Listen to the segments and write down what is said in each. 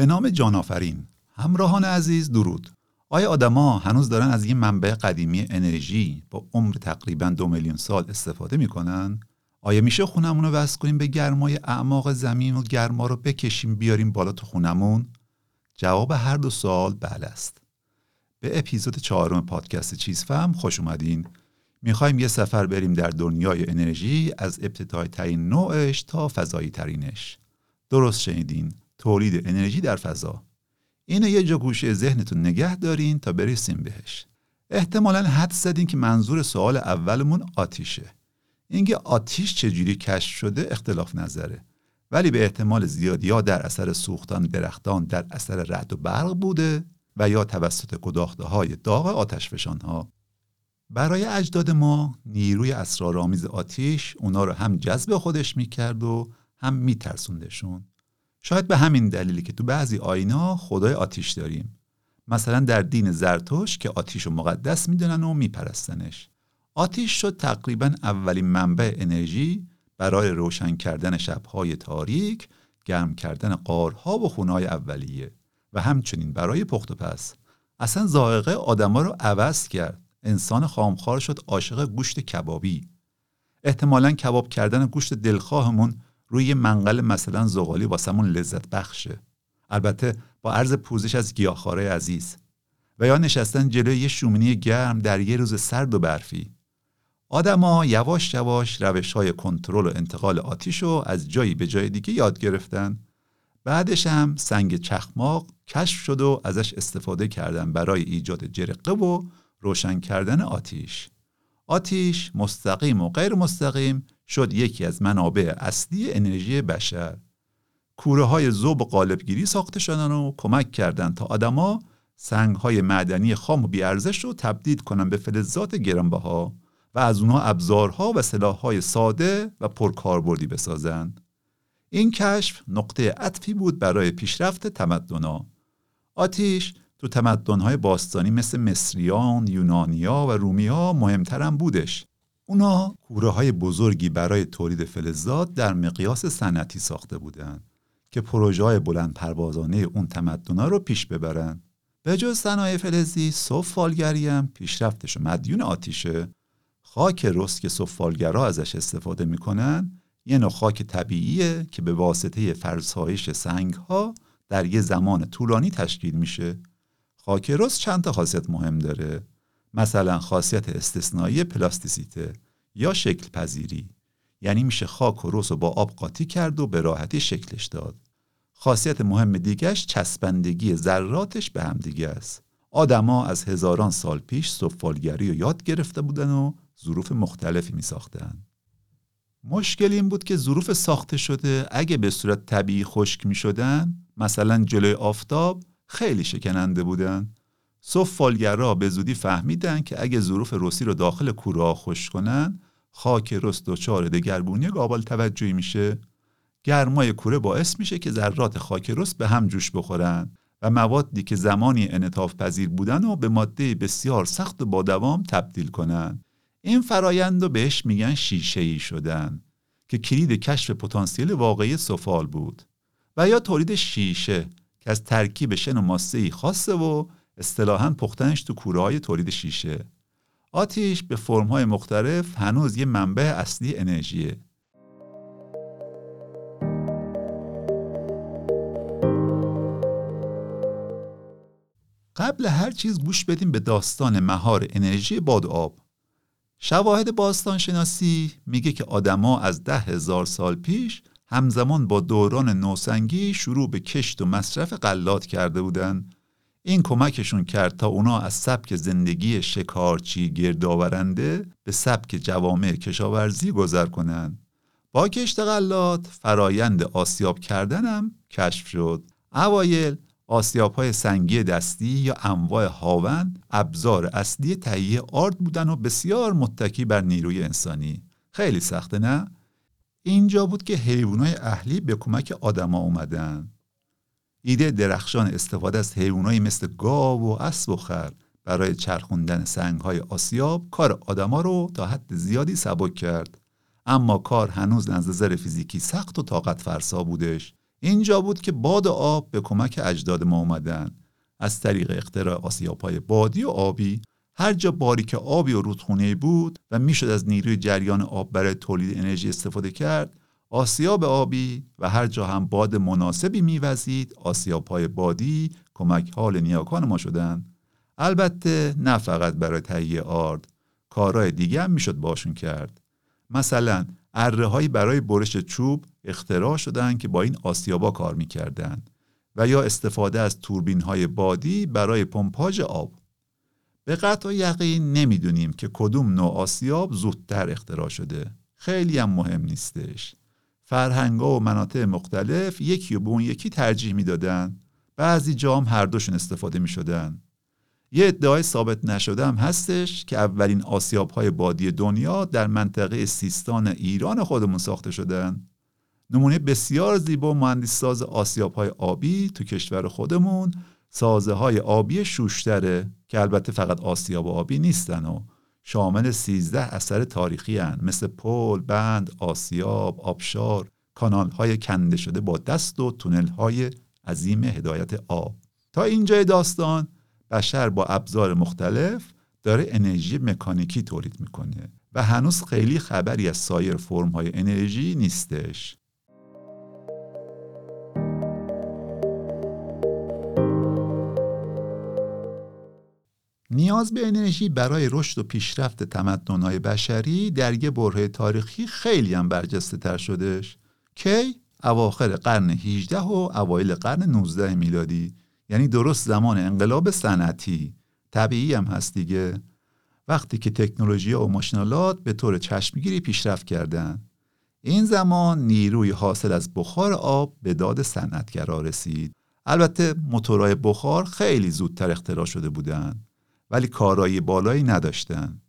به نام جانآفرین همراهان عزیز درود. آیا آدما هنوز دارن از این منبع قدیمی انرژی با عمر تقریبا دو میلیون سال استفاده می‌کنن؟ آیا میشه خونمون رو وصل کنیم به گرمای اعماق زمین و گرما رو بکشیم بیاریم بالا تو خونمون؟ جواب هر دو سوال بله است. به اپیزود چهارم پادکست چیز فهم خوش اومدین. می‌خوایم یه سفر بریم در دنیای انرژی از ابتدای ترین نوعش تا فضایی ترینش درست شنیدین. تولید انرژی در فضا. اینو یه جا گوشه ذهنتون نگه دارین تا برسیم بهش. احتمالا حد زدین که منظور سوال اولمون آتیشه. اینکه آتیش چجوری کشف شده اختلاف نظره. ولی به احتمال زیاد یا در اثر سوختن درختان در اثر رعد و برق بوده و یا توسط گداخته های داغ آتشفشان ها برای اجداد ما نیروی اسرارآمیز آتیش اونا رو هم جذب خودش می‌کرد و هم میترسوندشون. شاید به همین دلیلی که تو بعضی آینا خدای آتیش داریم. مثلا در دین زرتوش که آتیش رو مقدس می‌دونن و میپرستنش. آتیش شد تقریبا اولین منبع انرژی برای روشن کردن شبهای تاریک گرم کردن قارها و خونهای اولیه و همچنین برای پخت و پس. اصلا ذائقه آدما رو عوض کرد. انسان خامخوار شد عاشق گوشت کبابی. احتمالا کباب کردن گوشت دلخواهمون روی منقل مثلا زغالی واسمون لذت بخشه. البته با عرض پوزش از گیاهخواره عزیز. و یا نشستن جلوی یه شومینی گرم در یه روز سرد و برفی. آدما یواش یواش روش های کنترل و انتقال آتیش رو از جایی به جای دیگه یاد گرفتن. بعدش هم سنگ چخماق کشف شد و ازش استفاده کردن برای ایجاد جرقه و روشن کردن آتیش. آتیش مستقیم و غیر مستقیم شد یکی از منابع اصلی انرژی بشر کوره های زوب قالبگیری ساخته شدن و کمک کردند تا آدما سنگ های معدنی خام و بیارزش رو تبدیل کنن به فلزات گرانبها و از اونها ابزارها و سلاحهای ساده و پرکاربردی بسازند. این کشف نقطه عطفی بود برای پیشرفت تمدنا. آتیش تو تمدنهای باستانی مثل مصریان، یونانیا و رومیا مهمترم بودش. اونا کوره های بزرگی برای تولید فلزات در مقیاس صنعتی ساخته بودند که پروژه های بلند پروازانه اون تمدنا رو پیش ببرن. به جز صنایع فلزی، سفالگری هم پیشرفتش و مدیون آتیشه. خاک رست که سفالگرا ازش استفاده می‌کنن یه نوع خاک طبیعیه که به واسطه فرسایش سنگ ها در یه زمان طولانی تشکیل میشه. خاک رست چند تا خاصیت مهم داره؟ مثلا خاصیت استثنایی پلاستیسیته یا شکل پذیری یعنی میشه خاک و رس رو با آب قاطی کرد و به راحتی شکلش داد. خاصیت مهم دیگهش چسبندگی ذراتش به هم دیگه است. آدما از هزاران سال پیش سفالگری رو یاد گرفته بودن و ظروف مختلفی می ساختن. مشکل این بود که ظروف ساخته شده اگه به صورت طبیعی خشک می شدن مثلا جلوی آفتاب خیلی شکننده بودن. سفالگرا به زودی فهمیدن که اگه ظروف رسی رو داخل کوره خشک کنن خاک رست دچار دگرگونی قابل توجهی میشه. گرمای کوره باعث میشه که ذرات خاک رست به هم جوش بخورن و موادی که زمانی انطاف پذیر بودن و به ماده بسیار سخت و با دوام تبدیل کنن. این فرایند رو بهش میگن شیشه ای شدن که کلید کشف پتانسیل واقعی سفال بود و یا تولید شیشه که از ترکیب شن و ماسه ای خاصه و اصطلاحا پختنش تو کوره های تولید شیشه. آتیش به فرم های مختلف هنوز یه منبع اصلی انرژیه. قبل هر چیز گوش بدیم به داستان مهار انرژی باد و آب. شواهد باستانشناسی میگه که آدما از ده هزار سال پیش همزمان با دوران نوسنگی شروع به کشت و مصرف غلات کرده بودن. این کمکشون کرد تا اونا از سبک زندگی شکارچی گردآورنده به سبک جوامع کشاورزی گذر کنند. با کشت غلات فرایند آسیاب کردنم کشف شد. اوایل آسیاب های سنگی دستی یا انواع هاون ابزار اصلی تهیه آرد بودن و بسیار متکی بر نیروی انسانی خیلی سخته نه اینجا بود که حیوانات اهلی به کمک آدما اومدن ایده درخشان استفاده از حیوانایی مثل گاو و اسب و خر برای چرخوندن های آسیاب کار آدما رو تا حد زیادی سبک کرد. اما کار هنوز نظر فیزیکی سخت و طاقت فرسا بودش. اینجا بود که باد و آب به کمک اجداد ما اومدن. از طریق اختراع آسیابهای بادی و آبی هر جا باریک آبی و رودخونه بود و می‌شد از نیروی جریان آب برای تولید انرژی استفاده کرد آسیاب آبی و هر جا هم باد مناسبی میوزید آسیاب های بادی کمک حال نیاکان ما شدن البته نه فقط برای تهیه آرد کارهای دیگه هم می‌شد باشون کرد. مثلا اره برای برش چوب اختراع شدن که با این آسیابا کار می‌کردن و یا استفاده از توربین های بادی برای پمپاژ آب. به قطع یقین نمی‌دونیم که کدوم نوع آسیاب زودتر اختراع شده. خیلی هم مهم نیستش. فرهنگا و مناطق مختلف یکی و به اون یکی ترجیح می‌دادن بعضی جام هر دوشون استفاده می شدن. یه ادعای ثابت نشده هم هستش که اولین آسیاب های بادی دنیا در منطقه سیستان ایران خودمون ساخته شدن. نمونه بسیار زیبا مهندس ساز آسیاب های آبی تو کشور خودمون سازه های آبی شوشتره که البته فقط آسیاب آبی نیستن و شامل 13 اثر تاریخی هن. مثل پل، بند، آسیاب، آبشار، کانال های کنده شده با دست و تونل های عظیم هدایت آب. تا اینجای داستان بشر با ابزار مختلف داره انرژی مکانیکی تولید می‌کنه و هنوز خیلی خبری از سایر فرم های انرژی نیستش. نیاز به انرژی برای رشد و پیشرفت تمدن‌های بشری در یه بره تاریخی خیلی هم برجسته تر شدش کی؟ اواخر قرن 18 و اوایل قرن 19 میلادی. یعنی درست زمان انقلاب صنعتی. طبیعی هم هست دیگه. وقتی که تکنولوژی و ماشینالات به طور چشمگیری پیشرفت کردن. این زمان نیروی حاصل از بخار آب به داد صنعتگرا رسید. البته موتورهای بخار خیلی زودتر اختراع شده بودند. ولی کارایی بالایی نداشتن.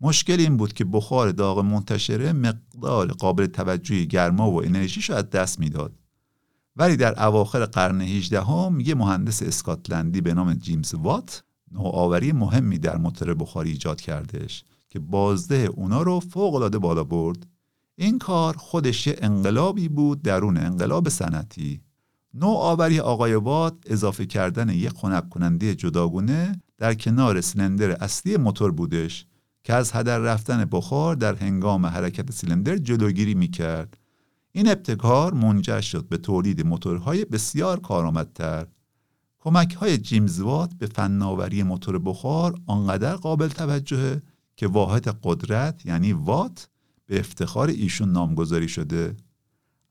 مشکل این بود که بخار داغ منتشره مقدار قابل توجهی گرما و انرژیش از دست می‌داد. ولی در اواخر قرن 18 هم یه مهندس اسکاتلندی به نام جیمز وات نوآوری مهمی در موتور بخاری ایجاد کردش که بازده اونا رو فوقالعاده بالا برد. این کار خودش یه انقلابی بود درون انقلاب صنعتی. نوآوری آقای وات اضافه کردن یک خنک کننده جداگونه در کنار سیلندر اصلی موتور بودش که از هدر رفتن بخار در هنگام حرکت سیلندر جلوگیری می‌کرد. این ابتکار منجر شد به تولید موتورهای بسیار کارآمدتر. کمک های جیمز وات به فناوری موتور بخار آنقدر قابل توجهه که واحد قدرت یعنی وات به افتخار ایشون نامگذاری شده.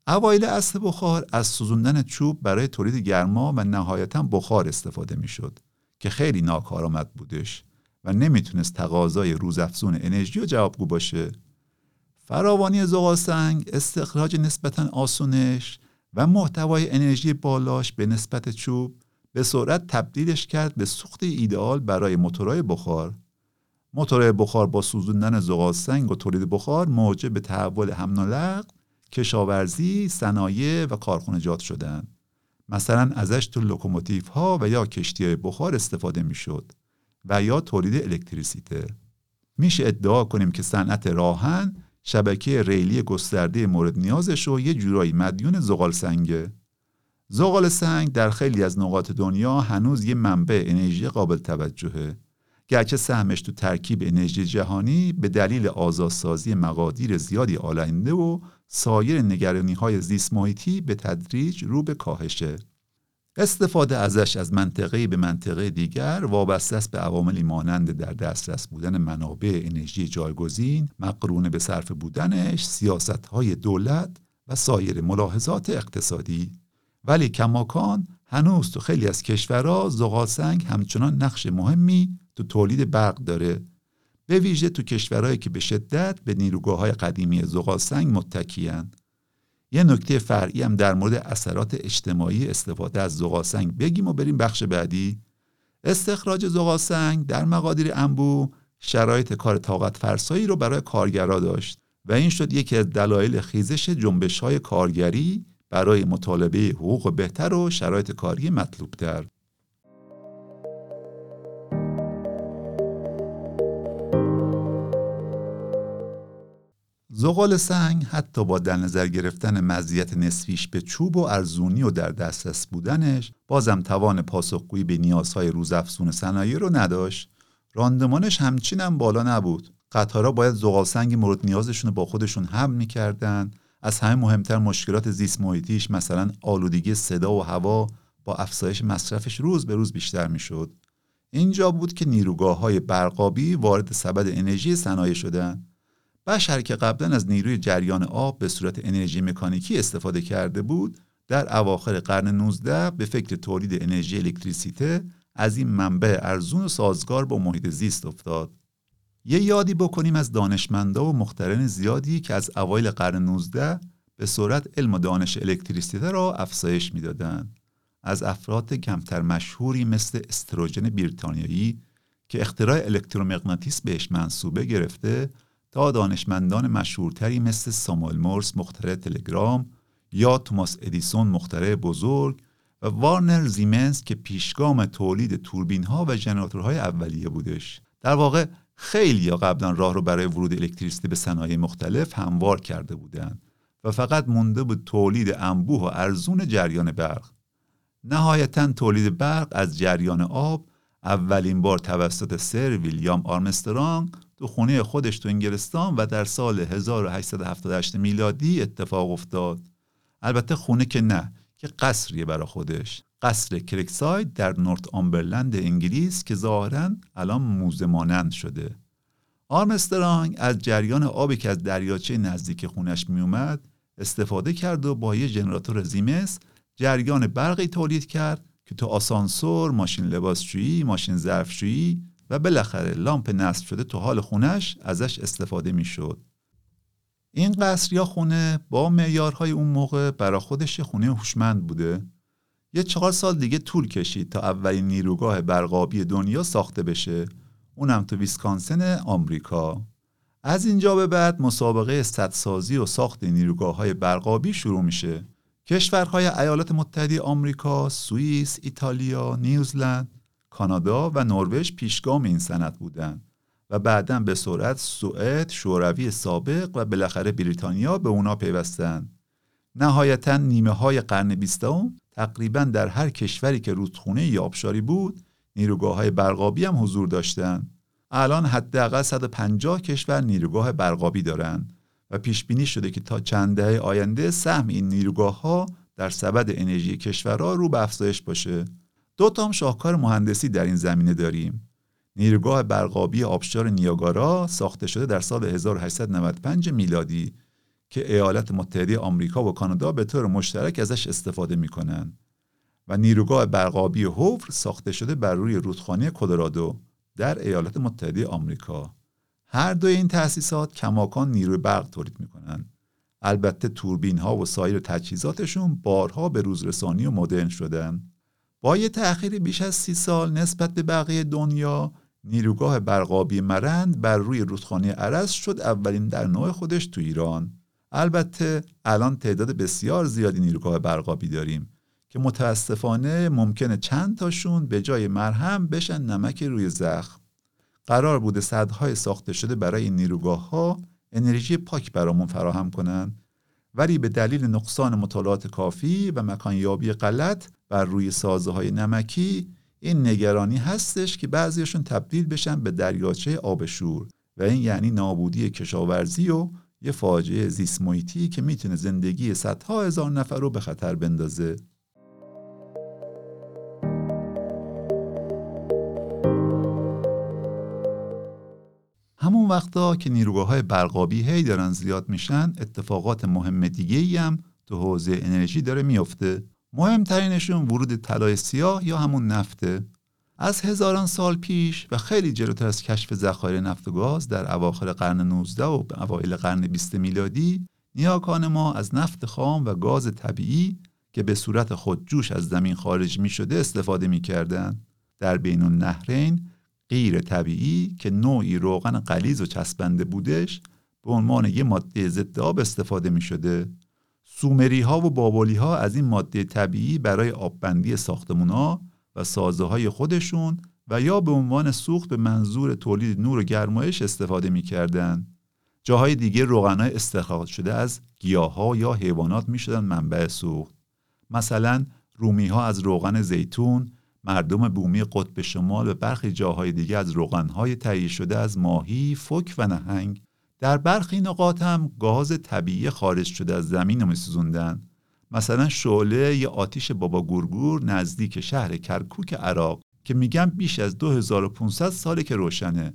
اوایل اصل بخار از سوزوندن چوب برای تولید گرما و نهایتا بخار استفاده می‌شد. که خیلی ناکارآمد بودش و نمی‌تونست تقاضای روزافزون انرژی و جوابگو باشه. فراوانی زغال سنگ استخراج نسبتا آسونش و محتوای انرژی بالاش به نسبت چوب به سرعت تبدیلش کرد به سوخت ایدئال برای موتورهای بخار. موتورهای بخار با سوزوندن زغال سنگ و تولید بخار موجب تحول حمل و کشاورزی صنایع و کارخانجات شدند. مثلا ازش تو لوکوموتیو ها و یا کشتی بخار استفاده می‌شد و یا تولید الکتریسیته. میشه ادعا کنیم که صنعت راه‌آهن شبکه ریلی گسترده مورد نیازش و یه جورایی مدیون زغال سنگه. زغال سنگ در خیلی از نقاط دنیا هنوز یه منبع انرژی قابل توجهه گرچه سهمش تو ترکیب انرژی جهانی به دلیل آزادسازی مقادیر زیادی آلاینده و سایر نگرانی های زیست محیطی به تدریج رو به کاهشه. استفاده ازش از منطقه به منطقه دیگر وابسته است به عواملی مانند در دسترس بودن منابع انرژی جایگزین مقرون به صرف بودنش سیاست های دولت و سایر ملاحظات اقتصادی. ولی کماکان هنوز تو خیلی از کشورها زغال سنگ همچنان نقش مهمی تو تولید برق داره. به ویژه تو کشورهایی که به شدت به نیروگاه های قدیمی زغال سنگ متکیان یه نکته فرعی هم در مورد اثرات اجتماعی استفاده از زغال سنگ بگیم و بریم بخش بعدی. استخراج زغال سنگ در مقادیر انبو شرایط کار طاقت فرسایی رو برای کارگرا داشت و این شد یکی از دلایل خیزش جنبش های کارگری برای مطالبه حقوق بهتر و شرایط کاری مطلوبتر. زغال سنگ حتی با در نظر گرفتن مزیت نسبیش به چوب و ارزونی و در دسترس بودنش بازم توان پاسخگویی به نیازهای روزافزون صنایع رو نداشت. راندمانش همچین هم بالا نبود. قطارا باید زغال سنگ مورد نیازشون رو با خودشون حمل می‌کردن. از همه مهمتر مشکلات زیست محیطیش مثلا آلودگی صدا و هوا با افزایش مصرفش روز به روز بیشتر می‌شد. اینجا بود که نیروگاه های برقابی وارد سبد انرژی صنایع شدند بشر که قبلا از نیروی جریان آب به صورت انرژی مکانیکی استفاده کرده بود در اواخر قرن 19 به فکر تولید انرژی الکتریسیته از این منبع ارزون و سازگار با محیط زیست افتاد. یه یادی بکنیم از دانشمندا و مخترن زیادی که از اوایل قرن 19 به صورت علم و دانش الکتریسیته را افزایش می‌دادند. از افراد کمتر مشهوری مثل استروژن بریتانیایی که اختراع الکترومغناطیس بهش منصوبه گرفته تا دانشمندان مشهورتری مثل ساموئل مورس مخترع تلگرام یا توماس ادیسون مخترع بزرگ و وارنر زیمنز که پیشگام تولید توربین ها و ژنراتورهای اولیه بودش. در واقع خیلی قبلا راه رو برای ورود الکتریسیته به صنایع مختلف هموار کرده بودند و فقط مونده بود تولید انبوه و ارزون جریان برق. نهایتا تولید برق از جریان آب اولین بار توسط سر ویلیام آرمسترانگ تو خونه خودش تو انگلستان و در سال 1878 میلادی اتفاق افتاد. البته خونه که نه که قصریه برا خودش. قصر کرکساید در نورت آمبرلند انگلیس که ظاهرا الان موزه مانند شده. آرمسترانگ از جریان آبی که از دریاچه نزدیک خونش میومد استفاده کرد و با یه ژنراتور زیمس جریان برقی تولید کرد که تو آسانسور، ماشین لباسشویی، ماشین ظرفشویی و بالاخره لامپ نصب شده تو حال خونش ازش استفاده می‌شد. این قصر یا خونه با معیارهای اون موقع برا خودش خونه هوشمند بوده. یه چهار سال دیگه طول کشید تا اولین نیروگاه برقابی دنیا ساخته بشه. اونم تو ویسکانسن آمریکا. از اینجا به بعد مسابقه سدسازی و ساخت نیروگاه های برقابی شروع میشه. کشورهای ایالات متحده آمریکا، سوئیس، ایتالیا، نیوزلند کانادا و نروژ پیشگام این سند بودند و بعدا به سرعت سوئد، شوروی سابق و بالاخره بریتانیا به اونا پیوستند. نهایتا نیمه های قرن بیستم تقریبا در هر کشوری که رودخونه یا آبشاری بود نیروگاه های برقابی هم حضور داشتند. الان حداقل 150 کشور نیروگاه برقابی دارند و پیش بینی شده که تا چند دهه آینده سهم این نیروگاه ها در سبد انرژی کشورها رو به افزایش باشه. دو تا هم شاهکار مهندسی در این زمینه داریم. نیروگاه برقابی آبشار نیاگارا ساخته شده در سال 1895 میلادی که ایالات متحده آمریکا و کانادا به طور مشترک ازش استفاده می‌کنن. و نیروگاه برقابی هوفر ساخته شده بر روی رودخانه کلرادو در ایالات متحده آمریکا. هر دو این تأسیسات کماکان نیروی برق تولید می‌کنن. البته توربین ها و سایر تجهیزاتشون بارها به روزرسانی و مدرن شدن. با یه تأخیر بیش از سی سال نسبت به بقیه دنیا نیروگاه برقابی مرند بر روی رودخانه عرس شد اولین در نوع خودش تو ایران. البته الان تعداد بسیار زیادی نیروگاه برقابی داریم که متاسفانه ممکنه چند تاشون به جای مرهم بشن نمک روی زخم. قرار بوده صدهای ساخته شده برای این نیروگاه ها انرژی پاک برامون فراهم کنند ولی به دلیل نقصان مطالعات کافی و مکانیابی غلط بر روی سازه های نمکی این نگرانی هستش که بعضیشون تبدیل بشن به دریاچه آب شور و این یعنی نابودی کشاورزی و یه فاجعه زیست که می‌تونه زندگی صدها هزار نفر رو به خطر بندازه. وقتا که نیروگاه های برقابی هی دارن زیاد میشن اتفاقات مهم دیگه ای هم تو حوزه انرژی داره میافته مهمترینشون ورود طلای سیاه یا همون نفته از هزاران سال پیش و خیلی جلوتر از کشف ذخایر نفت و گاز در اواخر قرن 19 و اوایل قرن 20 میلادی نیاکان ما از نفت خام و گاز طبیعی که به صورت خودجوش از زمین خارج می شده استفاده می کردن. در بین النهرین غیر طبیعی که نوعی روغن قلیز و چسبنده بودش به عنوان یه ماده ضد آب استفاده می شده سومری ها و بابلی ها از این ماده طبیعی برای آببندی ساختمون ها و سازه های خودشون و یا به عنوان سوخت به منظور تولید نور و گرمایش استفاده می‌کردند. جاهای دیگه روغنهای استخراج شده از گیاها یا حیوانات می‌شدن منبع سوخت مثلا رومی ها از روغن زیتون مردم بومی قطب شمال و برخی جاهای دیگه از روغنهای تهیه شده از ماهی، فک و نهنگ در برخی نقاط هم گاز طبیعی خارج شده از زمین رو میسوزوندن. مثلا شعله یا آتیش بابا گورگور نزدیک شهر کرکوک عراق که میگن بیش از 2500 ساله که روشنه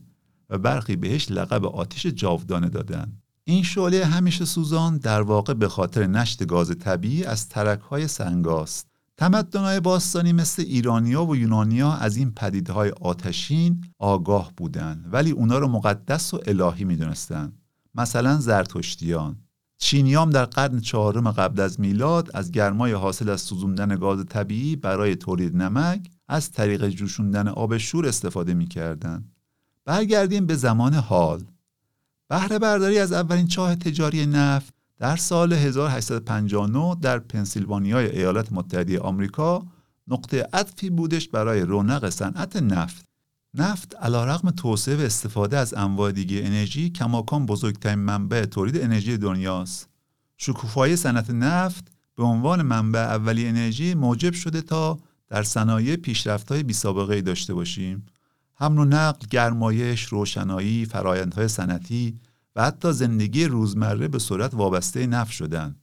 و برخی بهش لقب آتیش جاودانه دادن. این شعله همیشه سوزان در واقع به خاطر نشت گاز طبیعی از ترک های سنگاست تمدنهای باستانی مثل ایرانیا و یونانیا از این پدیدهای آتشین آگاه بودند ولی اونا رو مقدس و الهی می‌دونستند. مثلا زرتشتیان. چینیام در قرن چهارم قبل از میلاد از گرمای حاصل از سوزوندن گاز طبیعی برای تولید نمک از طریق جوشوندن آب شور استفاده می‌کردند. برگردیم به زمان حال. بهره برداری از اولین چاه تجاری نفت در سال 1859 در پنسیلوانیای ایالات متحده آمریکا نقطه عطفی بودش برای رونق صنعت نفت. نفت علیرغم توسعه و استفاده از انواع دیگه انرژی کماکان بزرگترین منبع تولید انرژی دنیاست. شکوفایی صنعت نفت به عنوان منبع اولی انرژی موجب شده تا در صنایع پیشرفت‌های بی سابقه داشته باشیم. حمل و نقل، گرمایش، روشنایی، فرایندهای صنعتی و حتی زندگی روزمره به صورت وابسته نفت شدن.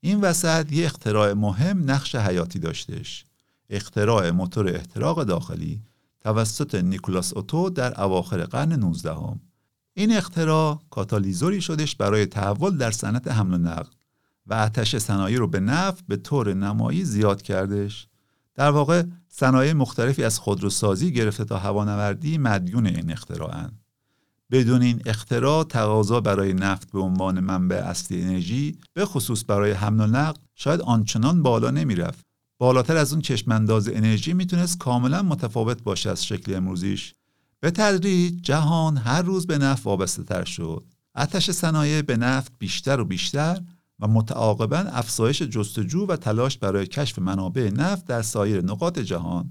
این وسط یه اختراع مهم نقش حیاتی داشتش. اختراع موتور احتراق داخلی توسط نیکولاس اوتو در اواخر قرن 19 هم. این اختراع کاتالیزوری شدش برای تحول در صنعت حمل و نقل و آتش صنایع رو به نفت به طور نمایی زیاد کردش. در واقع صنایع مختلفی از خودروسازی گرفته تا هوانوردی مدیون این اختراعن. بدون این اختراع تقاضا برای نفت به عنوان منبع اصلی انرژی به خصوص برای حمل و نقل شاید آنچنان بالا نمی‌رفت. بالاتر از اون چشمانداز انرژی می‌تونست کاملا متفاوت باشه از شکل امروزیش. به تدریج جهان هر روز به نفت وابسته تر شد. آتش صنایع به نفت بیشتر و بیشتر و متعاقبا افزایش جستجو و تلاش برای کشف منابع نفت در سایر نقاط جهان.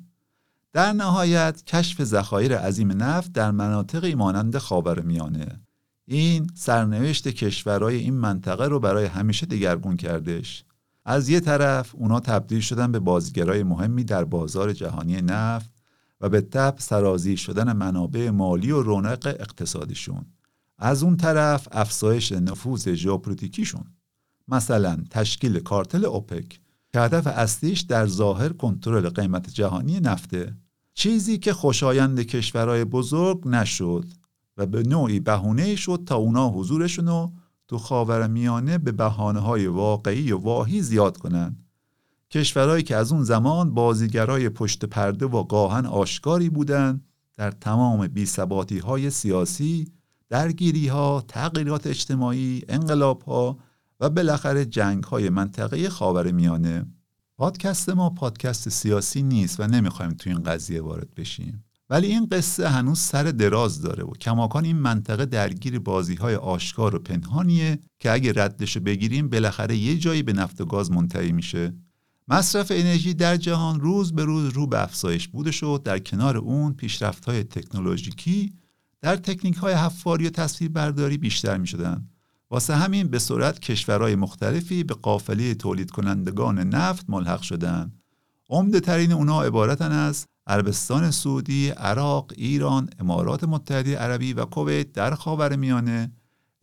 در نهایت کشف ذخایر عظیم نفت در مناطقی مانند خاورمیانه این سرنوشت کشورهای این منطقه رو برای همیشه دگرگون کردش. از یه طرف اونا تبدیل شدن به بازیگرای مهمی در بازار جهانی نفت و به تب سرازی شدن منابع مالی و رونق اقتصادیشون. از اون طرف افزایش نفوذ ژئوپلیتیکیشون. مثلا تشکیل کارتل اوپک که هدف اصلیش در ظاهر کنترل قیمت جهانی نفته. چیزی که خوشایند کشورهای بزرگ نشد و به نوعی بهونه شد تا اونا حضورشون رو تو خاور میانه به بحانه های واقعی و واهی زیاد کنند. کشورهایی که از اون زمان بازیگرای پشت پرده و گاهن آشکاری بودند در تمام بیثباتی های سیاسی، درگیری ها، تغییرات اجتماعی، انقلاب ها و بالاخره جنگ های منطقه خاور میانه پادکست ما پادکست سیاسی نیست و نمی‌خوایم تو این قضیه وارد بشیم. ولی این قصه هنوز سر دراز داره و کماکان این منطقه درگیر بازی های آشکار و پنهانیه که اگه ردش بگیریم بالاخره یه جایی به نفت و گاز منتهی میشه. مصرف انرژی در جهان روز به روز رو به افزایش بوده شد. در کنار اون پیشرفت های تکنولوژیکی در تکنیک های حفاری و تصویربرداری بیشتر می شدن. واسه همین به صورت کشورهای مختلفی به قافله تولید کنندگان نفت ملحق شدن. عمده ترین اونا عبارتن از عربستان سعودی، عراق، ایران، امارات متحده عربی و کویت در خاور میانه،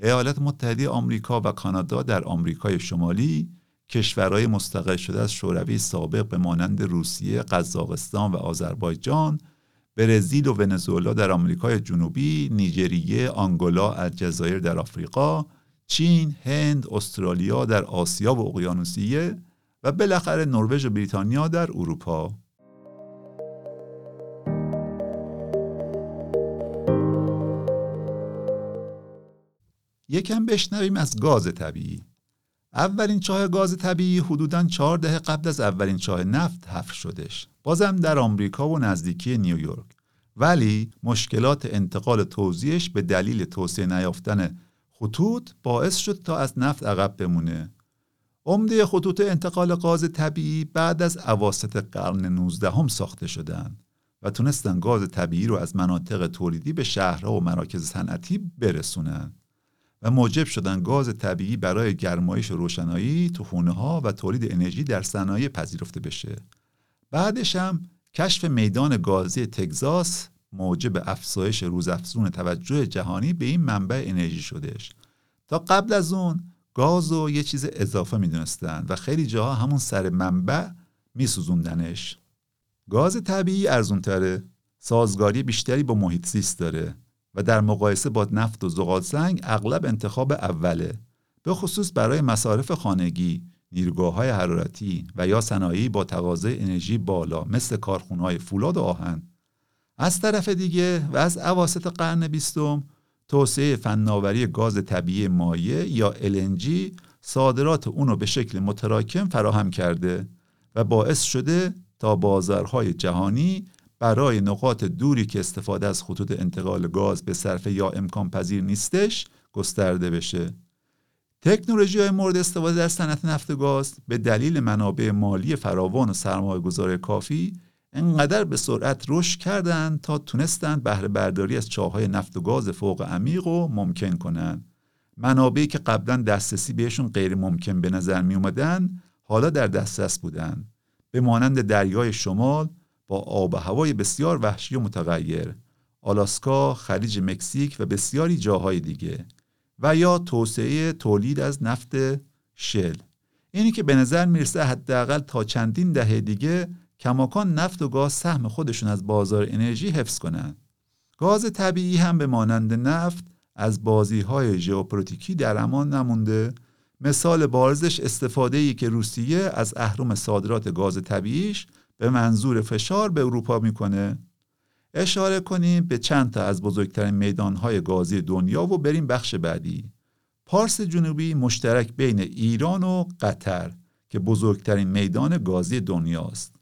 ایالات متحده آمریکا و کانادا در آمریکای شمالی، کشورهای مستقل شده از شوروی سابق به مانند روسیه، قزاقستان و آذربایجان، برزیل و ونزوئلا در آمریکای جنوبی، نیجریه، آنگولا، الجزایر در آفریقا، چین، هند، استرالیا در آسیا و اقیانوسیه و بالاخره نروژ و بریتانیا در اروپا. یکم بشنویم از گاز طبیعی. اولین چاه گاز طبیعی حدوداً چهار دهه قبل از اولین چاه نفت حفر شدش. بازم در آمریکا و نزدیکی نیویورک. ولی مشکلات انتقال توزیعش به دلیل توسعه نیافتن خطوط باعث شد تا از نفت عقب بمونه. عمده خطوط انتقال گاز طبیعی بعد از اواسط قرن 19 هم ساخته شدند و تونستن گاز طبیعی رو از مناطق تولیدی به شهرها و مراکز صنعتی برسونن و موجب شدن گاز طبیعی برای گرمایش و روشنایی تو خونه ها و تولید انرژی در صنایع پذیرفته بشه. بعدش هم کشف میدان گازی تگزاس موجب افزایش روزافزون توجه جهانی به این منبع انرژی شدهش. تا قبل از اون گاز رو یه چیز اضافه می‌دونستن و خیلی جاها همون سر منبع میسوزوندنش. گاز طبیعی ارزونتره سازگاری بیشتری با محیط زیست داره و در مقایسه با نفت و زغال سنگ اغلب انتخاب اوله به خصوص برای مصارف خانگی نیروگاه های حرارتی و یا صنایعی با تقاضای انرژی بالا مثل کارخونه فولاد و آهن. از طرف دیگه و از اواسط قرن بیستم توسعه فناوری گاز طبیعی مایع یا LNG صادرات اونو به شکل متراکم فراهم کرده و باعث شده تا بازارهای جهانی برای نقاط دوری که استفاده از خطوط انتقال گاز به صرفه یا امکان پذیر نیستش گسترده بشه. تکنولوژی های مورد استفاده در صنعت نفت و گاز به دلیل منابع مالی فراوان و سرمایه گذاری کافی انقدر به سرعت رشد کردند تا تونستند بهره برداری از چاهای نفت و گاز فوق عمیق و ممکن کنند منابعی که قبلا دسترسی بهشون غیر ممکن به نظر می اومدن حالا در دسترس بودن. به مانند دریای شمال با آب و هوای بسیار وحشی و متغیر. آلاسکا، خلیج مکزیک و بسیاری جاهای دیگه. و یا توسعه تولید از نفت شل. اینی که به نظر می‌رسه حداقل تا چندین دهه دیگه کماکان نفت و گاز سهم خودشون از بازار انرژی حفظ کنند. گاز طبیعی هم به مانند نفت از بازی های ژئوپلیتیکی در امان نمونده. مثال بارزش استفاده ای که روسیه از اهرم صادرات گاز طبیعیش به منظور فشار به اروپا می‌کنه. اشاره کنیم به چند تا از بزرگترین میدانهای گازی دنیا و بریم بخش بعدی. پارس جنوبی مشترک بین ایران و قطر که بزرگترین میدان گازی دنیاست.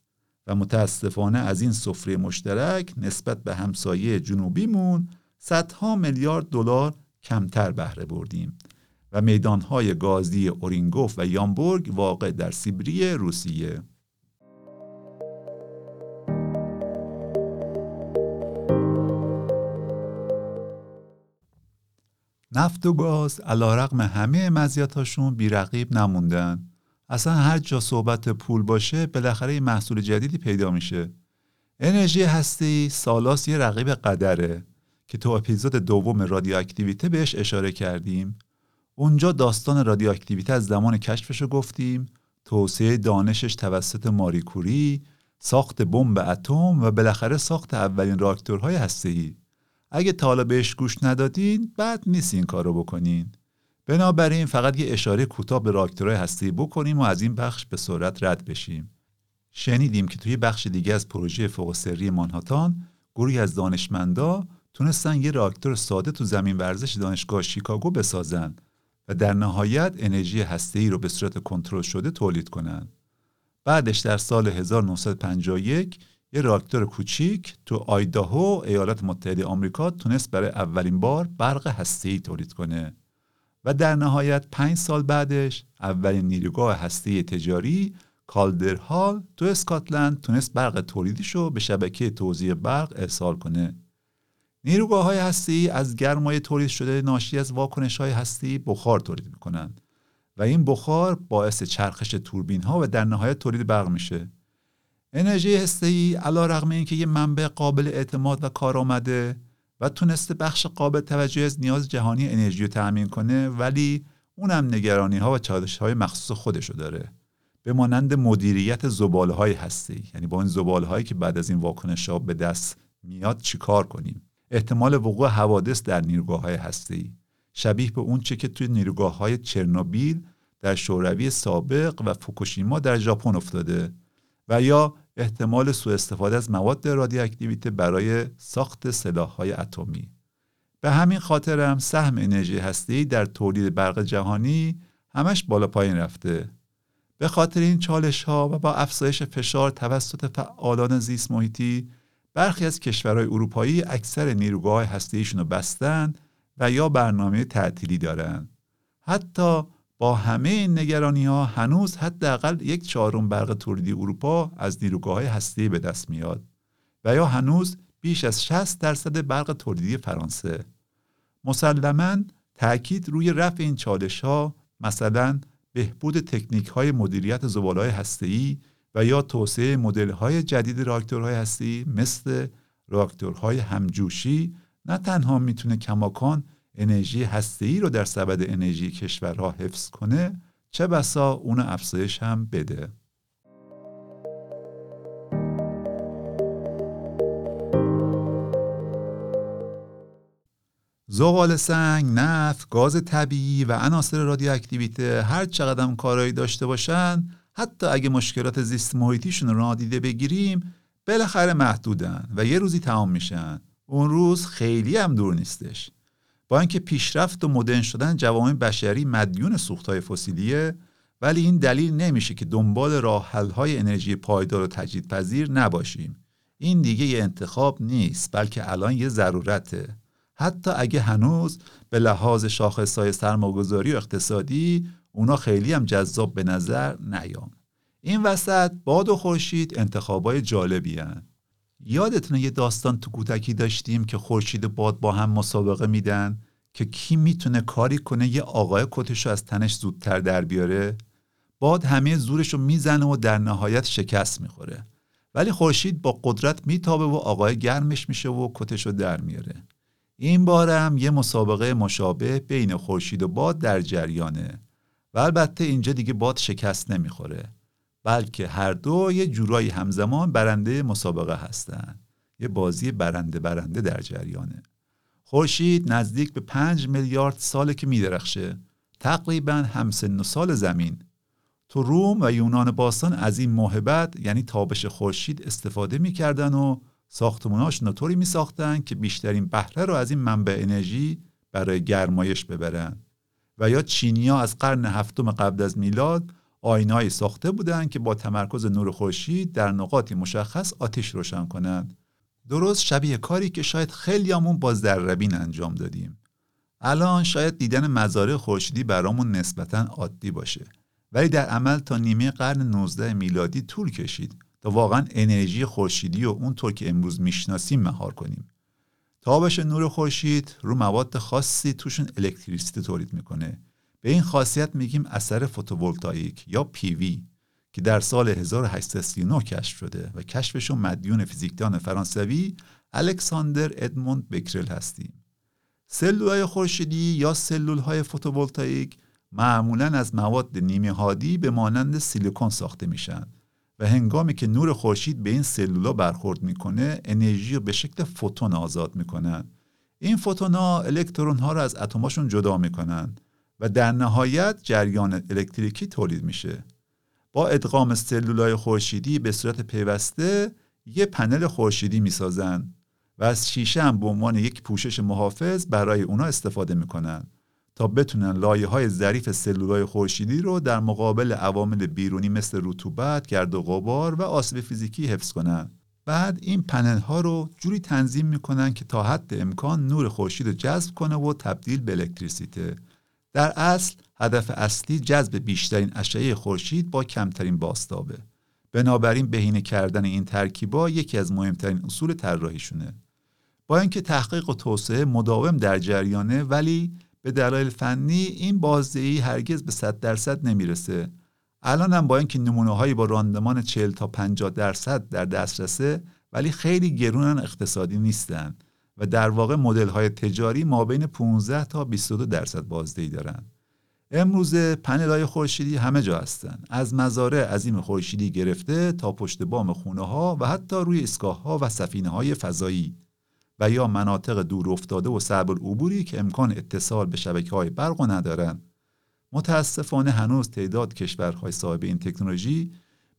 و متاسفانه از این سفره مشترک نسبت به همسایه جنوبیمون صدها میلیارد دلار کمتر بهره بردیم و میدانهای گازی اورینگوف و یامبورگ واقع در سیبری روسیه. نفت و گاز علا رقم همه مزیتاشون بیرقیب نموندن. اصلا هر جا صحبت پول باشه بالاخره یه محصول جدیدی پیدا میشه. انرژی هستی سالاس یه رقیب قدره که تو اپیزود دوم رادیواکتیویته بهش اشاره کردیم. اونجا داستان رادیواکتیویته از زمان کشفش رو گفتیم توسعه دانشش توسط ماریکوری ساخت بمب اتم و بالاخره ساخت اولین راکتورهای هسته‌ای. اگه تا حالا بهش گوش ندادین بعد نیست این کارو بکنین. بنابراین فقط یه اشاره کوتاه به راکتورهای هسته‌ای بکنیم و از این بخش به سرعت رد بشیم شنیدیم که توی بخش دیگه از پروژه فوق سری مانهاتان گروهی از دانشمندا تونستن یه راکتور ساده تو زمین ورزش دانشگاه شیکاگو بسازن و در نهایت انرژی هسته‌ای رو به صورت کنترل شده تولید کنند. بعدش در سال 1951 یه راکتور کوچیک تو آیداهو ایالات متحده آمریکا تونست برای اولین بار برق هسته‌ای تولید کنه و در نهایت پنج سال بعدش اولین نیروگاه هسته تجاری کالدرهال تو اسکاتلند تونست برق تولیدیش رو به شبکه توزیع برق ارسال کنه. نیروگاه های هستی از گرمای تولید شده ناشی از واکنش های هستی بخار تولید می‌کنن و این بخار باعث چرخش توربین ها و در نهایت تولید برق میشه. انرژی هسته ای علا رغم اینکه یه منبع قابل اعتماد و کارآمده و تونسته بخش قابل توجه از نیاز جهانی انرژی رو تأمین کنه ولی اونم نگرانی ها و چالش های مخصوص خودشو داره. به مانند مدیریت زباله های هستی یعنی با این زباله هایی که بعد از این واکنش ها به دست میاد چیکار کنیم؟ احتمال وقوع حوادث در نیروگاه های هستی شبیه به اون چه که توی نیروگاه های چرنوبیل در شوروی سابق و فوکوشیما در ژاپن افتاده و یا احتمال سوء استفاده از مواد رادیواکتیویته برای ساخت سلاح‌های اتمی. به همین خاطر هم سهم انرژی هسته‌ای در تولید برق جهانی همش بالا پایین رفته. به خاطر این چالش ها و با افزایش فشار توسط فعالان زیست محیطی برخی از کشورهای اروپایی اکثر نیروگاه هسته‌ایشون رو بستن و یا برنامه تعطیلی دارند حتی با همه این نگرانی ها هنوز حداقل یک چهارم برق تولیدی اروپا از نیروگاه هسته به دست میاد و یا هنوز بیش از 60 درصد برق تولیدی فرانسه. مسلما تاکید روی رفع این چالش ها مثلا بهبود تکنیک های مدیریت زباله های هسته‌ای و یا توسعه مدل های جدید راکتورهای هسته‌ای مثل راکتورهای همجوشی نه تنها می‌تونه کماکان انرژی هسته‌ای رو در سبد انرژی کشورها حفظ کنه چه بسا اون افزایش هم بده. زغال سنگ، نفت، گاز طبیعی و عناصر رادیواکتیویته هر چقدر کارایی داشته باشن حتی اگه مشکلات زیست محیطیشون رو نادیده بگیریم بالاخره محدودن و یه روزی تمام میشن. اون روز خیلی هم دور نیستش. با اینکه پیشرفت و مدرن شدن جوامع بشری مدیون سوختهای فسیلیه ولی این دلیل نمیشه که دنبال راه های انرژی پایدار و تجدیدپذیر نباشیم. این دیگه یه انتخاب نیست بلکه الان یه ضرورته. حتی اگه هنوز به لحاظ شاخصهای سرمایه‌گذاری و اقتصادی اونا خیلی هم جذاب به نظر نیام. این وسط باد و خورشید انتخابای جالبی هن. یادتونه یه داستان تو کودکی داشتیم که خورشید و باد با هم مسابقه میدن که کی می‌تونه کاری کنه یه آقای کتش رو از تنش زودتر در بیاره؟ باد همه زورش رو می‌زنه و در نهایت شکست می‌خوره. ولی خورشید با قدرت میتابه و آقای گرمش میشه و کتش رو در میاره. این بارم یه مسابقه مشابه بین خورشید و باد در جریانه. و البته اینجا دیگه باد شکست نمی‌خوره. بلکه هر دو یه جورایی همزمان برنده مسابقه هستن. یه بازی برنده برنده در جریانه. خورشید نزدیک به پنج میلیارد ساله که میدرخشه. تقریبا همسن و سال زمین. تو روم و یونان باستان از این موهبت یعنی تابش خورشید استفاده می‌کردن و ساختموناش طوری میساختن که بیشترین بهره رو از این منبع انرژی برای گرمایش ببرن. و یا چینیا از قرن هفتم قبل از میلاد آینهایی ساخته بودند که با تمرکز نور خورشید در نقاطی مشخص آتش روشن کنند. درست شبیه کاری که شاید خیلیامون با ذرهبین انجام دادیم. الان شاید دیدن مزارع خورشیدی برامون نسبتا عادی باشه. ولی در عمل تا نیمه قرن 19 میلادی طول کشید تا واقعا انرژی خورشیدی و اونطور که امروز می‌شناسیم مهار کنیم. تابش نور خورشید رو مواد خاصی توشون الکتریسیته تولید می‌کنه. به این خاصیت میگیم اثر photovoltaic یا PV که در سال 1839 کشف شده و کشفشون مدیون فیزیکدان فرانسوی الکساندر ادموند بکرل هستیم. سلولهای خورشیدی یا سلولهای photovoltaic معمولا از مواد نیمه هادی به مانند سیلیکون ساخته میشن و هنگامی که نور خورشید به این سلولا برخورد می‌کنه انرژی رو به شکل فوتون آزاد می‌کنن. این فوتون ها الکترون ها رو از اتماشون جدا می‌کنن و در نهایت جریان الکتریکی تولید میشه با ادغام سلولای خورشیدی به صورت پیوسته یه پنل خورشیدی می‌سازن و از شیشه هم به عنوان یک پوشش محافظ برای اونا استفاده می‌کنن تا بتونن لایه های ظریف سلولای خورشیدی رو در مقابل عوامل بیرونی مثل رطوبت، گرد و غبار و آسیب فیزیکی حفظ کنن. بعد این پنل ها رو جوری تنظیم می‌کنن که تا حد امکان نور خورشید رو جذب کنه و تبدیل به الکتریسیته. در اصل هدف اصلی جذب بیشترین اشعه خورشید با کمترین باستابه. بنابراین بهینه کردن این ترکیبا یکی از مهمترین اصول طراحیشونه. با اینکه تحقیق و توسعه مداوم در جریانه ولی به دلایل فنی این بازدهی هرگز به 100 درصد نمی‌رسه الان هم با اینکه نمونه هایی با راندمان 40 تا 50 درصد در دسترسه ولی خیلی گرونن اقتصادی نیستن و در واقع مدل های تجاری ما بین 15 تا 22 درصد بازدهی دارن. امروزه پنل های خورشیدی همه جا هستن. از مزارع عظیم خورشیدی گرفته تا پشت بام خونه ها و حتی روی اسکاه ها و سفینه های فضایی. و یا مناطق دور افتاده و صعب العبوری که امکان اتصال به شبکه های برق ندارند متاسفانه هنوز تعداد کشورهای صاحب این تکنولوژی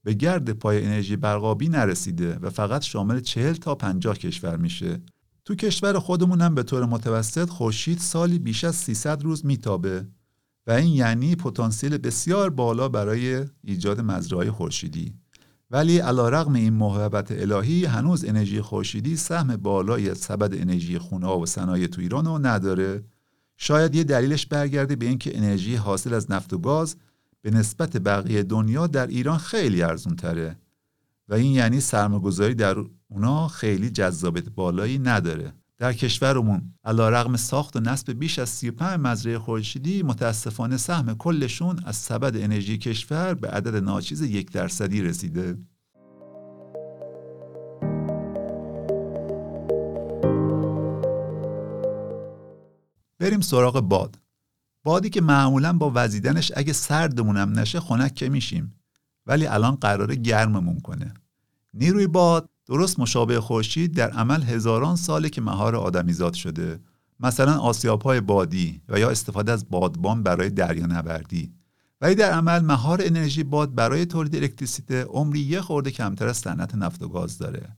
به گرد پای انرژی برقابی نرسیده و فقط شامل 40 تا 50 کشور میشه. تو کشور خودمون هم به طور متوسط خورشید سالی بیش از 300 روز میتابه و این یعنی پتانسیل بسیار بالا برای ایجاد مزرعه خورشیدی. ولی علا رغم این محبت الهی هنوز انرژی خورشیدی سهم بالایی از سبد انرژی خونه و صنایع تو ایران رو نداره. شاید یه دلیلش برگرده به اینکه انرژی حاصل از نفت و گاز به نسبت بقیه دنیا در ایران خیلی ارزون تره و این یعنی سرمایه‌گذاری در اونا خیلی جذابیت بالایی نداره. در کشورمون علا رغم ساخت و نصب بیش از 35 مزرعه خورشیدی متاسفانه سهم کلشون از سبد انرژی کشور به عدد ناچیز یک درصدی رسیده. بریم سراغ باد. بادی که معمولا با وزیدنش اگه سردمونم نشه خنک که میشیم ولی الان قراره گرممون کنه. نیروی باد درست مشابه خورشید در عمل هزاران ساله که مهار آدمیزاد شده. مثلا آسیاب های بادی و یا استفاده از بادبان برای دریا نوردی ولی در عمل مهار انرژی باد برای تولید الکتریسیته عمری یه خورده کمتر از صنعت نفت و گاز داره.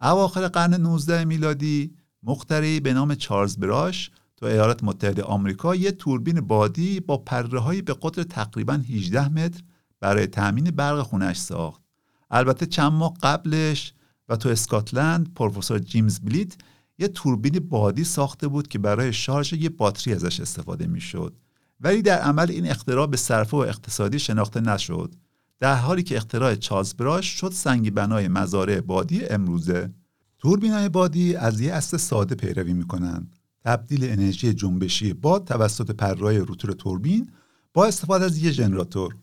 اواخر قرن 19 میلادی مخترعی به نام چارلز براش تو ایالات متحده آمریکا یه توربین بادی با پرههایی به قطر تقریبا 18 متر برای تأمین برق خونش ساخت. البته چند ماه قبلش و تو اسکاتلند پروفسور جیمز بلیت یه توربین بادی ساخته بود که برای شارژ یه باتری ازش استفاده می‌شد. ولی در عمل این اختراع به صرفه و اقتصادی شناخته نشد. در حالی که اختراع چارلز براش شد سنگی بنای مزارع بادی امروزه. توربینای بادی از یه اصل ساده پیروی می‌کنن تبدیل انرژی جنبشی باد توسط پرهای روتور توربین با استفاده از یه ژنراتور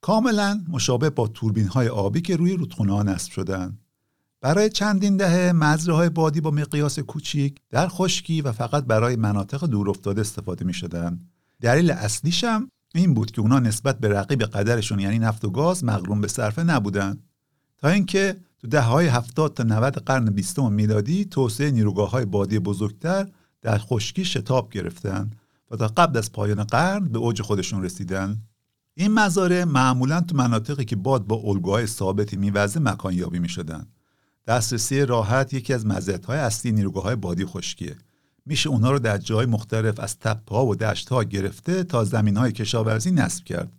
کاملا مشابه با توربین های آبی که روی رودخونه ها نصب شدن. برای چندین دهه مزرعه های بادی با مقیاس کوچیک در خشکی و فقط برای مناطق دورافتاده استفاده می شدن. دلیل اصلیشم این بود که اونا نسبت به رقیب قدرشون یعنی نفت و گاز مغروم به صرفه نبودن تا اینکه تو دهه های 70 تا 90 قرن 20 میلادی توسعه نیروگاه های بادی بزرگتر در خشکی شتاب گرفتن و تا قبل از پایان قرن به اوج خودشون رسیدن این مزارع معمولا تو مناطقی که باد با الگوهای ثابتی میوزه مکان یابی می‌شدن دسترسی راحت یکی از مزیت‌های اصلی نیروگاه های بادی خشکیه. میشه اونها رو در جای مختلف از تپه و دشت ها گرفته تا زمین های کشاورزی نصب کرد.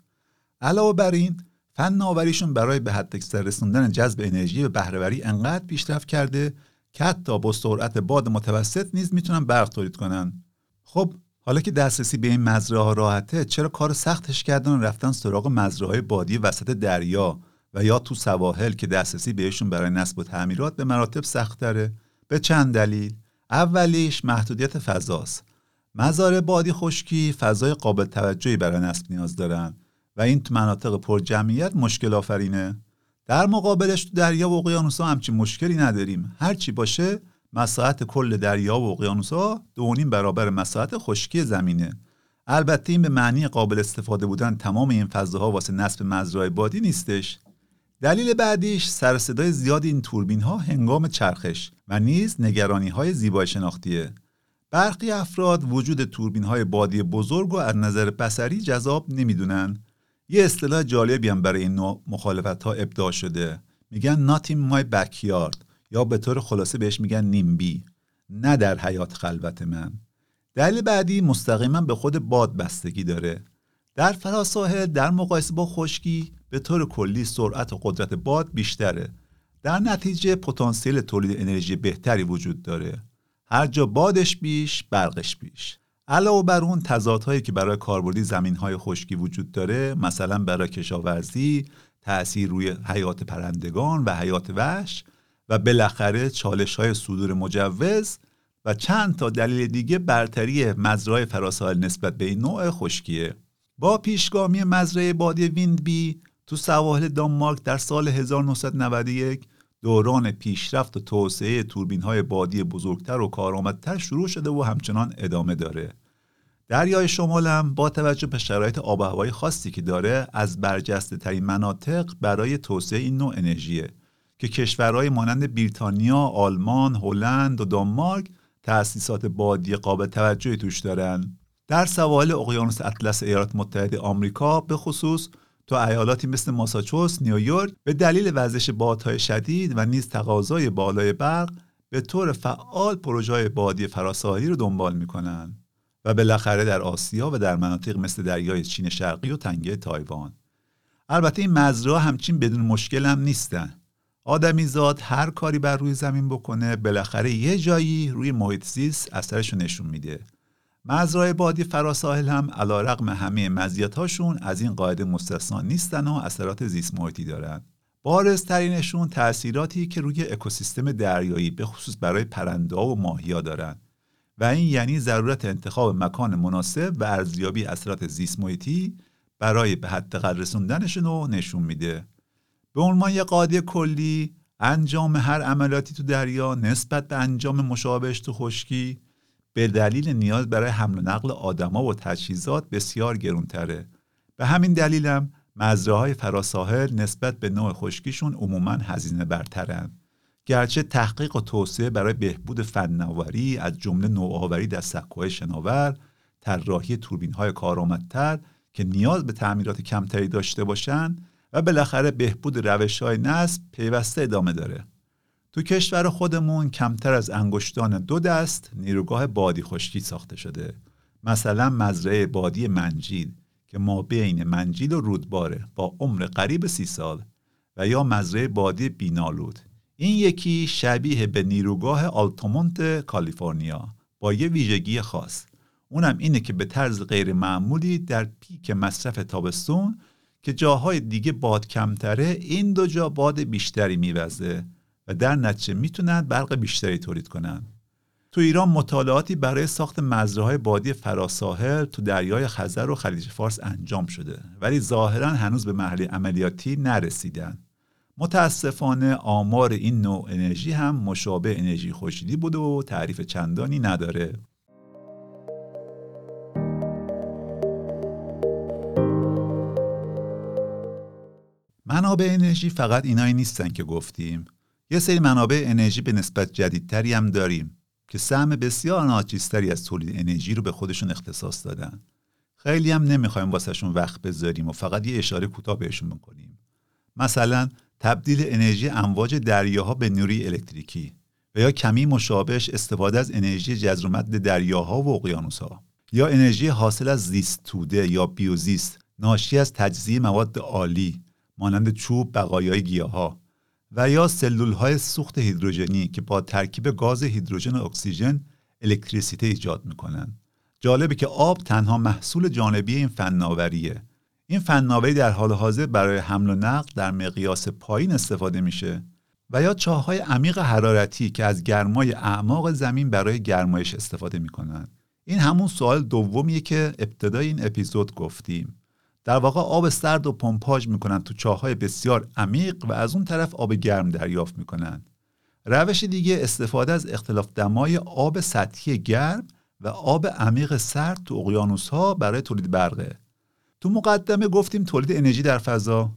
علاوه بر این فن آوریشون برای به حد رسوندن جذب انرژی و بهرهوری انقدر پیشرفت کرده که حتی با سرعت باد متوسط نیز می‌تونن برق تولید کنن. خب حالا که دسترسی به این مزرعه ها راحته چرا کار سختش کردن و رفتن سراغ مزرعه های بادی وسط دریا؟ و یا تو سواحل که دسترسی بهشون برای نصب و تعمیرات به مراتب سختره به چند دلیل. اولیش محدودیت فضاست. مزارع بادی خشکی فضای قابل توجهی برای نصب نیاز دارن و این تو مناطق پر جمعیت مشکل آفرینه. در مقابلش تو دریا و اقیانوس ها همچین مشکلی نداریم. هرچی باشه مساحت کل دریا و اقیانوس ها دونیم برابر مساحت خشکی زمینه. البته این به معنی قابل استفاده بودن تمام این فضاها واسه نصب مزرعه بادی نیستش. دلیل بعدیش سر صدای زیاد این توربین ها هنگام چرخش و نیز نگرانی های زیبای شناختیه. برخی افراد وجود توربین های بادی بزرگ و از نظر بسری جذاب نمی‌دونن. یه اصطلاح جالبی هم برای این نوع مخالفت ها ابداع شده. میگن not in my backyard یا به طور خلاصه بهش میگن نیمبی نه در حیات خلوت من. دلیل بعدی مستقیما به خود باد بستگی داره. در فراساحل در مقایسه با خشکی به طور کلی سرعت و قدرت باد بیشتره. در نتیجه پتانسیل تولید انرژی بهتری وجود داره. هر جا بادش بیش برقش بیش. علاوه بر اون تضادهایی که برای کاربردی زمینهای خشکی وجود داره مثلا برای کشاورزی تأثیر روی حیات پرندگان و حیات وحش و بالاخره چالش های صدور مجوز و چند تا دلیل دیگه برتری مزرعه فراساحل نسبت به این نوع خشکیه. با پیشگامی مزرعه بادی ویندبی تو سواحل دانمارک در سال 1991 دوران پیشرفت و توسعه توربین های بادی بزرگتر و کارآمدتر شروع شده و همچنان ادامه داره دریای شمال هم با توجه به شرایط آب و هوایی خاصی که داره از برجسته ترین مناطق برای توسعه این نوع انرژیه که کشورهای مانند بریتانیا، آلمان، هلند و دانمارک تأسیسات بادی قابل توجهی توش دارن. در سواحل اقیانوس اطلس ایالات متحده آمریکا به خصوص تو ایالاتی مثل ماساچوس، نیویورک به دلیل وزش بادهای شدید و نیز تقاضای بالای برق به طور فعال پروژه بادی فراساحلی رو دنبال می‌کنن و بالاخره در آسیا و در مناطق مثل دریای چین شرقی و تنگه تایوان. البته این مزرعه همچین بدون مشکل هم نیستن. آدمیزاد هر کاری بر روی زمین بکنه بالاخره یه جایی روی محیط زیست اثرش نشون میده. مزرعه بادی فراساحل هم علیرغم همه مزیت‌هاشون از این قاعده مستثنا نیستن و اثرات زیست محیطی دارن. بارزترینشون تأثیراتی که روی اکوسیستم دریایی به خصوص برای پرنده و ماهیا دارن. و این یعنی ضرورت انتخاب مکان مناسب و ارزیابی اثرات زیست محیطی برای به حداقل رسوندنشون رو نشون میده. به عنوان یه قاعده کلی انجام هر عملیاتی تو دریا نسبت به انجام مشابهش تو خشکی به دلیل نیاز برای حمل و نقل آدما و تجهیزات بسیار گرونتره. به همین دلیلم مزرعه های فراساحل نسبت به نوع خشکیشون عموما هزینه برترن گرچه تحقیق و توسعه برای بهبود فناوری از جمله نوآوری در سکوهای شناور طراحی توربین های کارآمدتر که نیاز به تعمیرات کمتری داشته باشند و بالاخره بهبود روش های نصب پیوسته ادامه داره. تو کشور خودمون کمتر از انگشتان دو دست نیروگاه بادی خشکی ساخته شده. مثلا مزرعه بادی منجیل که ما بین منجیل و رودباره با عمر قریب سی سال و یا مزرعه بادی بینالود. این یکی شبیه به نیروگاه آلتومونت کالیفرنیا با یه ویژگی خاص. اونم اینه که به طرز غیر معمولی در پیک مصرف تابستون که جاهای دیگه باد کمتره این دو جا باد بیشتری میوزه. و در نتیجه می‌تونن برق بیشتری تولید کنن تو ایران مطالعاتی برای ساخت های بادی فراساحل تو دریای خزر و خلیج فارس انجام شده ولی ظاهرا هنوز به مرحله عملیاتی نرسیدن. متاسفانه آمار این نوع انرژی هم مشابه انرژی خورشیدی بوده و تعریف چندانی نداره. منابع انرژی فقط اینایی نیستن که گفتیم. یه سری منابع انرژی به نسبت جدیدتری هم داریم که سهم بسیار ناچیزتری از تولید انرژی رو به خودشون اختصاص دادن. خیلی هم نمی‌خوایم واسهشون وقت بذاریم و فقط یه اشاره کوتاه بهشون بکنیم. مثلا تبدیل انرژی امواج دریاها به نوری الکتریکی و یا کمی مشابهش استفاده از انرژی جزرومد دریاها و اقیانوسها. یا انرژی حاصل از زیست توده یا بیوزیست ناشی از تجزیه مواد عالی مانند چوب بقایای گیاها. و یا سلول های سوخت هیدروژنی که با ترکیب گاز هیدروژن و اکسیژن الکتریسیته ایجاد می‌کنن. جالبه که آب تنها محصول جانبی این فناوریه. این فناوری در حال حاضر برای حمل و نقل در مقیاس پایین استفاده میشه و یا چاهای عمیق حرارتی که از گرمای اعماق زمین برای گرمایش استفاده می‌کنن. این همون سوال دومیه که ابتدای این اپیزود گفتیم. در واقع آب سرد و پمپاژ می‌کنن تو چاهای بسیار عمیق و از اون طرف آب گرم دریافت می‌کنن. روش دیگه استفاده از اختلاف دمای آب سطحی گرم و آب عمیق سرد تو اقیانوس ها برای تولید برقه. تو مقدمه گفتیم تولید انرژی در فضا.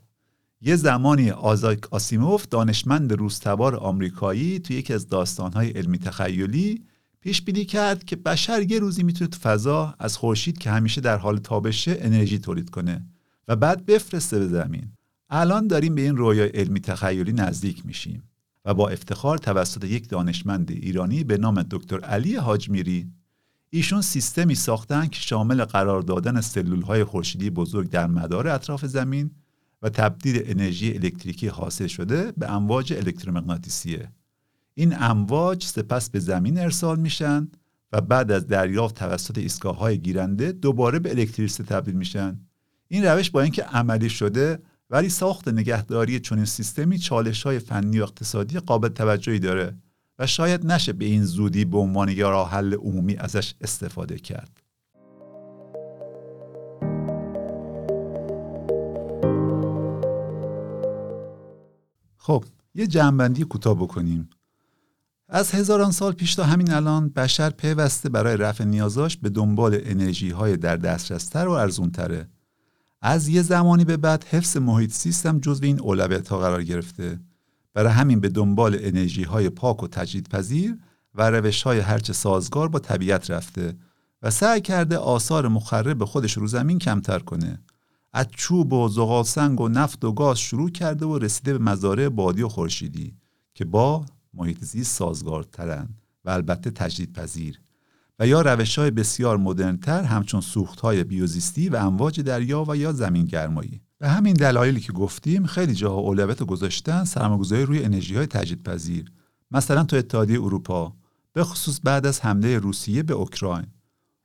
یه زمانی آزاک آسیموف دانشمند روستوار آمریکایی تو یکی از داستانهای علمی تخیلی پیش بینی کرد که بشر یه روزی می‌تونه تو فضا از خورشید که همیشه در حال تابشه انرژی تولید کنه و بعد بفرسته به زمین. الان داریم به این رویای علمی تخیلی نزدیک میشیم و با افتخار توسط یک دانشمند ایرانی به نام دکتر علی حاجمیری ایشون سیستمی ساختن که شامل قرار دادن سلول های خورشیدی بزرگ در مدار اطراف زمین و تبدیل انرژی الکتریکی حاصل شده به امواج الکترومغناطیسیه. این امواج سپس به زمین ارسال میشن و بعد از دریافت توسط ایستگاه های گیرنده دوباره به الکتریسیته تبدیل میشن. این روش با اینکه عملی شده ولی ساخت نگهداری چنین سیستمی چالش های فنی و اقتصادی قابل توجهی داره و شاید نشه به این زودی به عنوان یا راه حل عمومی ازش استفاده کرد. خب یه جنبندی کوتاه بکنیم. از هزاران سال پیش تا همین الان بشر پیوسته برای رفع نیازاش به دنبال انرژی های در دسترستر و ارزونتره. از یه زمانی به بعد حفظ محیط سیستم جزو این اولویت ها قرار گرفته. برای همین به دنبال انرژی های پاک و تجدیدپذیر و روش های هرچه سازگار با طبیعت رفته و سعی کرده آثار مخرب خودش رو زمین کمتر کنه. از چوب و زغال سنگ و نفت و گاز شروع کرده و رسیده به مزارع بادی و خورشیدی که با محیط زیست سازگارترن و البته تجدید پذیر و یا روش های بسیار مدرنتر همچون سوخت های بیوزیستی و امواج دریا و یا زمین گرمایی به همین دلایلی که گفتیم خیلی جاها اولویت گذاشتن سرمایه‌گذاری روی انرژی های تجدیدپذیر. مثلا تو اتحادیه اروپا به خصوص بعد از حمله روسیه به اوکراین.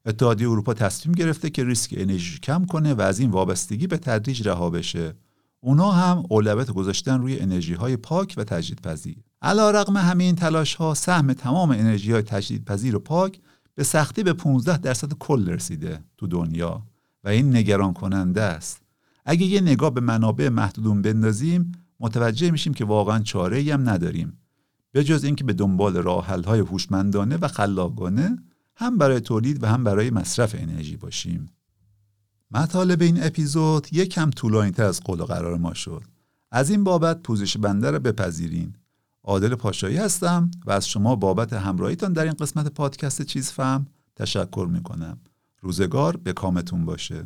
اتحادیه اروپا تصمیم گرفته که ریسک انرژی کم کنه و از این وابستگی به تدریج رها بشه. اونا هم اولویت گذاشتن روی انرژی های پاک و تجدیدپذیر. علا رقم همین تلاش ها سهم تمام انرژی های تجدیدپذیر و پاک به سختی به 15 درصد کل رسیده تو دنیا و این نگران کننده است. اگه یه نگاه به منابع محدودون بندازیم متوجه میشیم که واقعا چاره هم نداریم. به جز اینکه به دنبال راه های هوشمندانه و خلاقانه هم برای تولید و هم برای مصرف انرژی باشیم. مطالب این اپیزود یک کم طولانی تر از قول قرار ما شد. از این بابت پوزش بنده را بپذیرین. عادل پاشایی هستم و از شما بابت همراهیتان در این قسمت پادکست چیز فهم تشکر می‌کنم. روزگار به کامتون باشه.